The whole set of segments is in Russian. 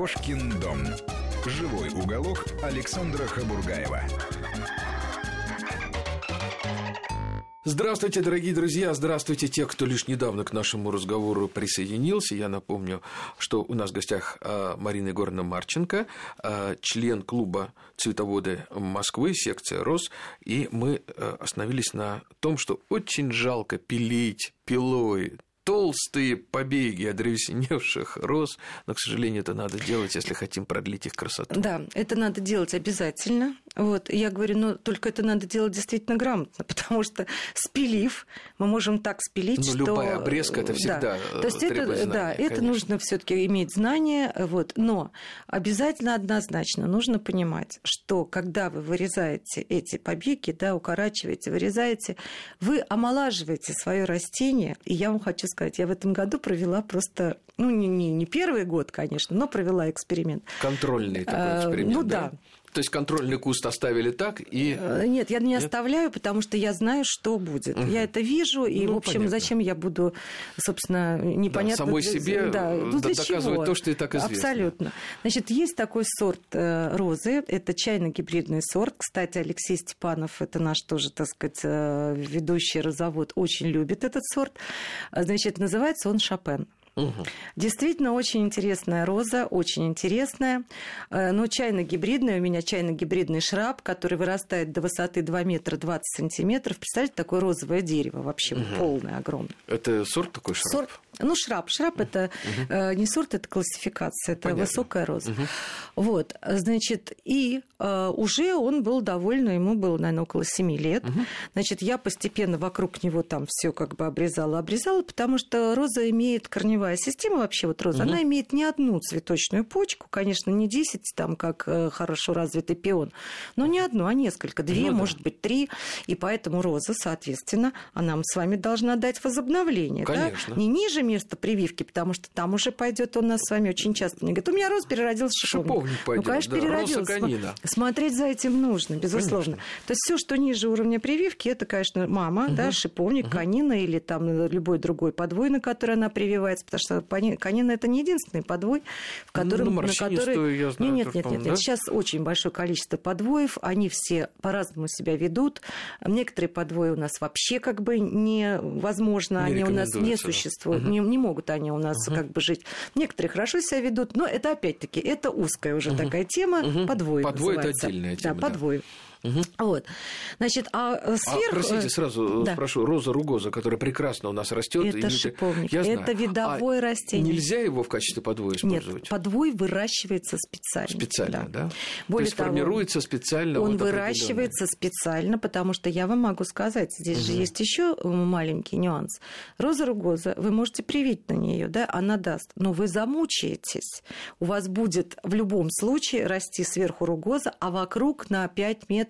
Кошкин дом. Живой уголок Александра Хабургаева. Здравствуйте, дорогие друзья, здравствуйте те, кто лишь недавно к нашему разговору присоединился. Я напомню, что у нас в гостях а, Марина Егоровна Марченко, а, член клуба «Цветоводы Москвы», секция «Рос», и мы а, остановились на том, что очень жалко пилить пилой толстые побеги одревесневших роз, но, к сожалению, это надо делать, если хотим продлить их красоту. Да, это надо делать обязательно. Вот, я говорю, но только это надо делать действительно грамотно, потому что спилив, мы можем так спилить, ну, что... любая обрезка, это всегда да. э, То есть это, знания, да, конечно. это нужно все таки иметь знания, вот, но обязательно однозначно нужно понимать, что когда вы вырезаете эти побеги, да, укорачиваете, вырезаете, вы омолаживаете свое растение, и я вам хочу сказать, я в этом году провела просто, ну, не, не, не первый год, конечно, но провела эксперимент. Контрольный такой А, эксперимент, ну да? да. То есть контрольный куст оставили так и... Э, Нет, я не оставляю, потому что я знаю, что будет. Мгм. Я это вижу, и, Ну, в общем, понятно. зачем я буду, собственно, непонятно... самой для- себе, да, э, ну, для доказывать чего? то, что и так известно. Абсолютно. Значит, есть такой сорт э, розы, это чайно-гибридный сорт. Кстати, Алексей Степанов, это наш тоже, так сказать, ведущий розовод, очень любит этот сорт. Значит, называется он Шопен. Мгм. Действительно, очень интересная роза, очень интересная. Э, Но чайно-гибридная, у меня чайно-гибридный шраб, который вырастает до высоты 2 метра 20 сантиметров. Представляете, такое розовое дерево вообще полное, огромное. Это сорт такой шраб? Сорт, ну, шраб. Шраб это э, не сорт, это классификация, это Понятно. высокая роза. Вот, значит, и э, уже он был довольно, ему было, наверное, около 7 лет. Значит, я постепенно вокруг него там все как бы обрезала, обрезала, потому что роза имеет корневая система вообще, вот роза, она имеет не одну цветочную почку, конечно, не 10 там, как э, хорошо развитый пион, но не одну, а несколько, две, Ну да. может быть, три, и поэтому роза, соответственно, она с вами должна дать возобновление. да? Конечно. Не ниже места прививки, потому что там уже пойдет он нас с вами очень часто. Мне говорит, у меня роз переродился шиповник. Шиповник пойдет, ну, конечно, да, переродился. Смотреть за этим нужно, безусловно. То есть все, что ниже уровня прививки, это, конечно, мама, да, шиповник, конина или там любой другой подвой, на который она прививается, потому что конина это не единственный подвой, в котором, Ну, на который... я знаю, нет, нет, нет, нет. да? Сейчас очень большое количество подвоев, они все по-разному себя ведут. Некоторые подвои у нас вообще как бы невозможно, Не они у нас не рекомендуются, да. существуют, не, не могут они у нас как бы жить. Некоторые хорошо себя ведут, но это опять-таки, это узкая уже такая тема, подвои Подвой это называется. отдельная тема, да. Да, подвой. Вот. Значит, а А, сверху... простите, сразу э, Да. спрошу, роза ругоза, которая прекрасно у нас растет. Это шиповник, это видовое растение. Нельзя его в качестве подвоя использовать? Нет, подвой выращивается специально. Специально, да? Более То есть того, формируется специально Он вот выращивается специально, потому что я вам могу сказать, здесь же есть еще маленький нюанс. Роза ругоза, вы можете привить на нее, да, она даст, но вы замучаетесь. У вас будет в любом случае расти сверху ругоза, а вокруг на 5 метров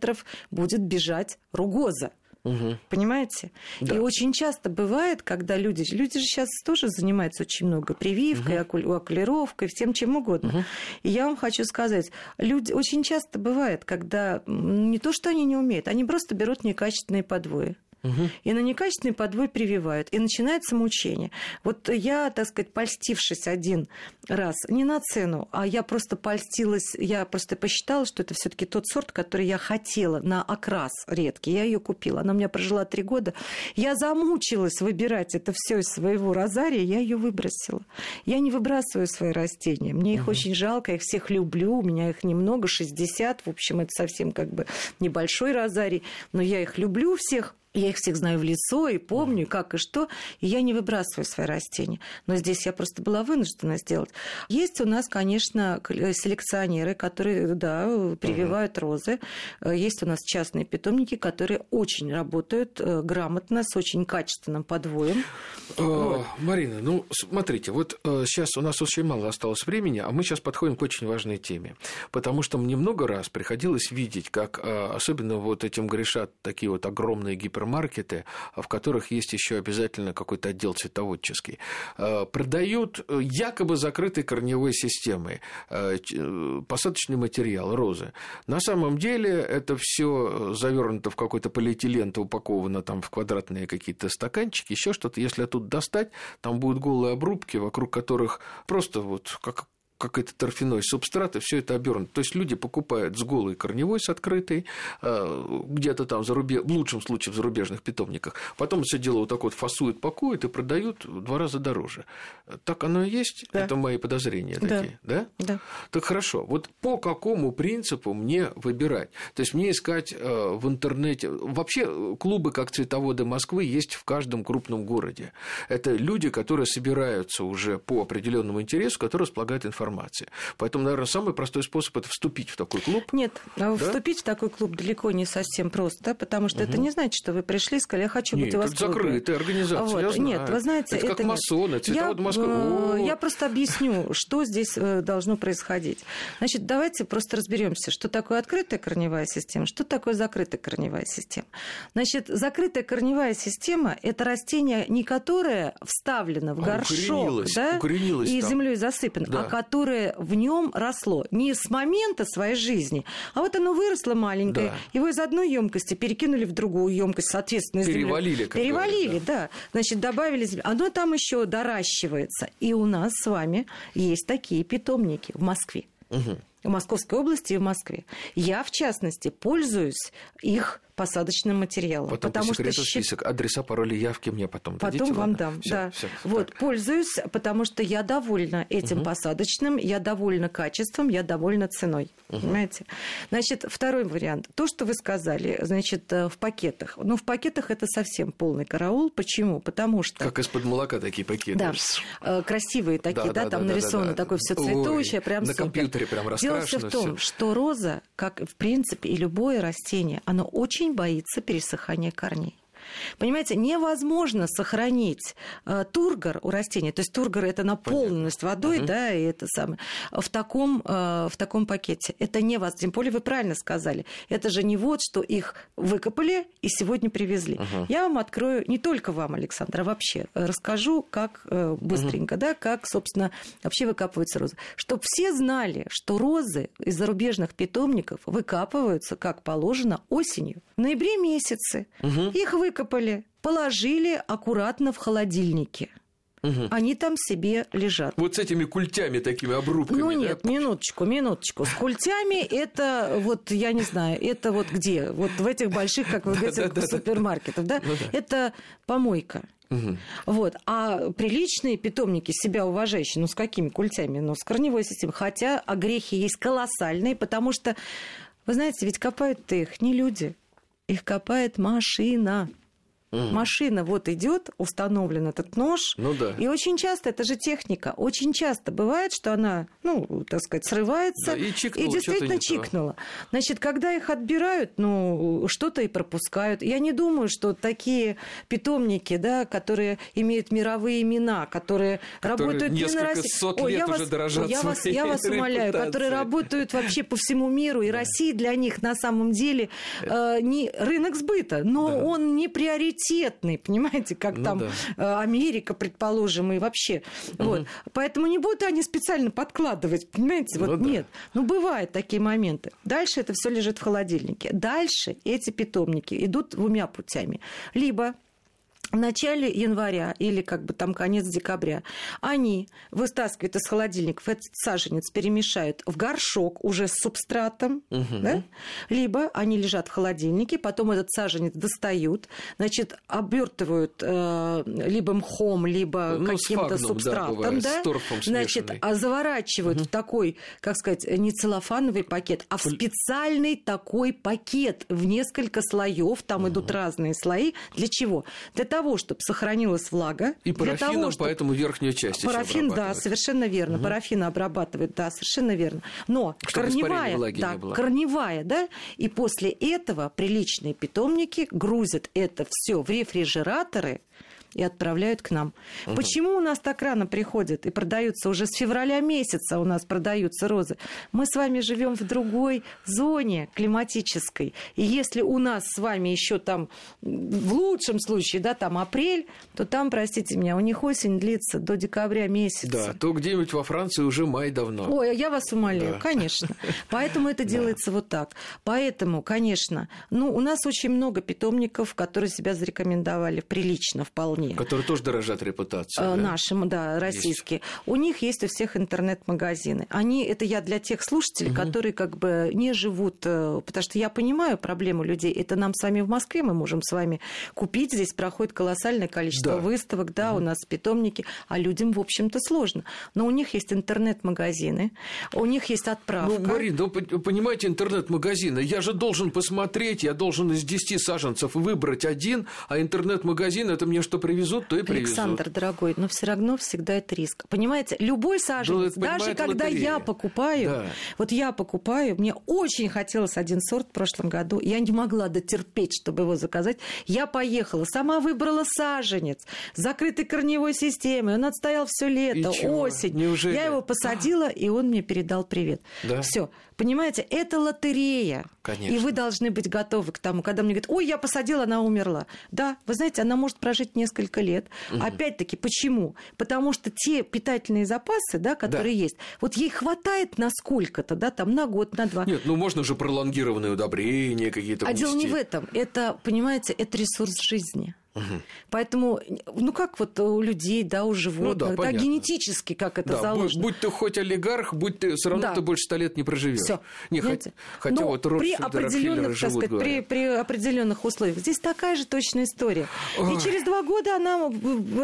будет бежать ругоза. Мгм. Понимаете? Да. И очень часто бывает, когда люди... Люди же сейчас тоже занимаются очень много прививкой, окуль- окулировкой, всем чем угодно. И я вам хочу сказать, люди очень часто бывает, когда не то, что они не умеют, они просто берут некачественные подвои. И на некачественный подвой прививают. И начинается мучение. Вот я, так сказать, польстившись один раз, не на цену, а я просто польстилась, я просто посчитала, что это все таки тот сорт, который я хотела на окрас редкий. Я ее купила. Она у меня прожила три года. Я замучилась выбирать это все из своего розария, я ее выбросила. Я не выбрасываю свои растения. Мне их очень жалко, я их всех люблю. У меня их немного, 60. В общем, это совсем как бы небольшой розарий. Но я их люблю всех. Я их всех знаю в лицо и помню, как и что, и я не выбрасываю свои растения. Но здесь я просто была вынуждена сделать. Есть у нас, конечно, э, селекционеры, которые, да, прививают розы. Э, Есть у нас частные питомники, которые очень работают э, грамотно, с очень качественным подвоем. Э, Марина, ну смотрите, вот сейчас у нас очень мало осталось времени, а мы сейчас подходим к очень важной теме, потому что мне много раз приходилось видеть, как особенно вот этим грешат такие вот огромные гипермаркеты, в которых есть еще обязательно какой-то отдел цветоводческий, э, продают э, якобы закрытой корневой системой э, посадочный материал розы. На самом деле это все завернуто в какой-то полиэтилен, упаковано там в квадратные какие-то стаканчики, еще что-то. Если оттуда достать, там будут голые обрубки, вокруг которых просто вот как какой-то торфяной субстрат, и все это обернуто. То есть люди покупают с голой корневой, с открытой, э, где-то там за рубеж, в лучшем случае в зарубежных питомниках. Потом все дело вот так вот фасуют, пакуют и продают в два раза дороже. Так оно и есть? Да. Это мои подозрения да. такие, да? Да. Так хорошо. Вот по какому принципу мне выбирать? То есть мне искать э, в интернете... Вообще клубы, как цветоводы Москвы, есть в каждом крупном городе. Это люди, которые собираются уже по определенному интересу, которые располагают информацией. Поэтому, наверное, самый простой способ это вступить в такой клуб. Нет, а да? вступить в такой клуб далеко не совсем просто, потому что угу. это не значит, что вы пришли и сказали, я хочу нет, быть у вас клубе. закрытая организация, вот. я знаю. Нет, вы знаете, это, это как масоны, цветовод я, Москвы. Я просто объясню, что здесь э, должно происходить. Значит, давайте просто разберемся, что такое открытая корневая система, что такое закрытая корневая система. Значит, закрытая корневая система – это растение, не которое вставлено в а, горшок да, и землей засыпано, да. а которое в нем росло не с момента своей жизни, а вот оно выросло маленькое, да. его из одной емкости перекинули в другую емкость, соответственно, перевалили, перевалили, да. да, значит добавили землю, оно там еще доращивается, и у нас с вами есть такие питомники в Москве. Угу. В Московской области и в Москве. Я, в частности, пользуюсь их посадочным материалом. Потом потому по секрету что список, адреса, пароли, явки мне потом Потом дадите, вам ладно? дам, всё, да. Всё, вот, так. пользуюсь, потому что я довольна этим угу. посадочным, я довольна качеством, я довольна ценой. Угу. Понимаете? Значит, второй вариант. То, что вы сказали, значит, э, в пакетах. Ну, в пакетах это совсем полный караул. Почему? Потому что... Как из-под молока такие пакеты. Да, э, красивые такие, да, да, да там да, нарисовано да, да. такое все цветущее, прям На супер. компьютере прям раскрашено. Дело все в том, всё. что роза, как в принципе и любое растение, оно очень боится пересыхания корней. Понимаете, невозможно сохранить э, тургор у растения, то есть тургор это наполненность Понятно. водой, угу. да, и это самое, в таком, э, в таком пакете. Это невозможно. Тем более вы правильно сказали. Это же не вот, что их выкопали и сегодня привезли. Угу. Я вам открою, не только вам, Александр, а вообще расскажу, как э, быстренько, угу. да, как, собственно, вообще выкапываются розы. Чтобы все знали, что розы из зарубежных питомников выкапываются, как положено, осенью. В ноябре месяце. Угу. Их выкапывают выкопали, положили аккуратно в холодильнике. Угу. Они там себе лежат. Вот с этими культями такими обрубками. Ну нет, да? минуточку, минуточку. С культями это вот, я не знаю, это вот где? Вот в этих больших, как вы говорите, супермаркетах, да? Ну это помойка. Угу. Вот. А приличные питомники, себя уважающие, ну с какими культями? Ну с корневой системой. Хотя огрехи есть колоссальные, потому что, вы знаете, ведь копают-то их не люди, их копает машина. Угу. Машина вот идет, установлен этот нож. Ну да. И очень часто, это же техника, очень часто бывает, что она, ну, так сказать, срывается да, и, чикнула, и действительно чикнула. Значит, когда их отбирают, ну, что-то и пропускают. Я не думаю, что такие питомники, да, которые имеют мировые имена, которые, которые работают не на России. Сот Ой, лет я уже вас, дорожат я вас, я вас умоляю, которые работают вообще по всему миру, и Россия для них на самом деле э, не рынок сбыта, но да. он не приоритет приоритетный, понимаете, как ну, там да. Э, Америка, предположим, и вообще. Угу. Вот. Поэтому не будут они специально подкладывать, понимаете, вот ну, нет. Да. Ну, бывают такие моменты. Дальше это все лежит в холодильнике. Дальше эти питомники идут двумя путями. Либо в начале января или как бы там конец декабря они вытаскивают из холодильников этот саженец, перемешают в горшок уже с субстратом, угу. да? либо они лежат в холодильнике, потом этот саженец достают, значит, обертывают э, либо мхом, либо ну, каким-то субстратом, да, бывает, да? значит, а заворачивают угу. в такой, как сказать, не целлофановый пакет, а в специальный такой пакет в несколько слоев, там угу. идут разные слои. Для чего? Для того, того, чтобы сохранилась влага. И парафином, того, чтобы... поэтому верхнюю часть Парафин, да, совершенно верно. Угу. Парафин обрабатывает, да, совершенно верно. Но чтобы корневая, да, корневая, да, и после этого приличные питомники грузят это все в рефрижераторы, и отправляют к нам. Угу. Почему у нас так рано приходят и продаются уже с февраля месяца у нас продаются розы? Мы с вами живем в другой зоне климатической. И если у нас с вами еще там в лучшем случае, да, там апрель, то там, простите меня, у них осень длится до декабря месяца. Да, то где-нибудь во Франции уже май давно. Ой, я вас умоляю, да. конечно. Поэтому это делается вот так. Поэтому, конечно, ну, у нас очень много питомников, которые себя зарекомендовали прилично вполне. Которые тоже дорожат репутацией. Э, да? Нашим, да, российские. Есть. У них есть у всех интернет-магазины. Они, это я для тех слушателей, угу. которые как бы не живут, э, потому что я понимаю проблему людей. Это нам с вами в Москве, мы можем с вами купить. Здесь проходит колоссальное количество да. выставок, да, угу. у нас питомники, а людям, в общем-то, сложно. Но у них есть интернет-магазины, у них есть отправка. Ну, Марин, ну, понимаете, интернет-магазины, я же должен посмотреть, я должен из 10 саженцев выбрать один, а интернет-магазин, это мне что привезут, то и привезут. Александр, дорогой, но все равно всегда это риск. Понимаете, любой саженец, ну, даже когда лотерея. я покупаю, да. вот я покупаю, мне очень хотелось один сорт в прошлом году, я не могла дотерпеть, чтобы его заказать. Я поехала, сама выбрала саженец, закрытой корневой системой, он отстоял все лето, осень. Неужели? Я его посадила, и он мне передал привет. Да? Все. Понимаете, это лотерея. Конечно. И вы должны быть готовы к тому, когда мне говорят, ой, я посадила, она умерла. Да, вы знаете, она может прожить несколько лет. Угу. Опять-таки, почему? Потому что те питательные запасы, да, которые да. есть, вот ей хватает на сколько-то, да, там на год, на два. Нет, ну можно же пролонгированные удобрения какие-то. А дело не в этом. Это, понимаете, это ресурс жизни. Угу. Поэтому, ну как вот у людей, да, у животных, ну, да, да генетически как это да, заложено. Будь ты хоть олигарх, будь ты все равно да. ты больше ста лет не проживешь. Все. Не, хотя, хотя вот при определенных, так сказать, при, при определенных условиях. Здесь такая же точная история. Ой. И через два года она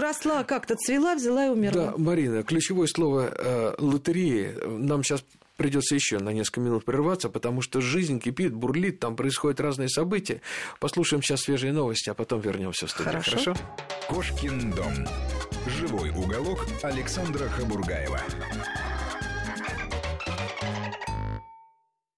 росла как-то, цвела, взяла и умерла. Да, Марина, ключевое слово э, лотереи. Нам сейчас придется еще на несколько минут прерваться, потому что жизнь кипит, бурлит, там происходят разные события. Послушаем сейчас свежие новости, а потом вернемся в студию. Хорошо. Хорошо? Кошкин дом. Живой уголок Александра Хабургаева.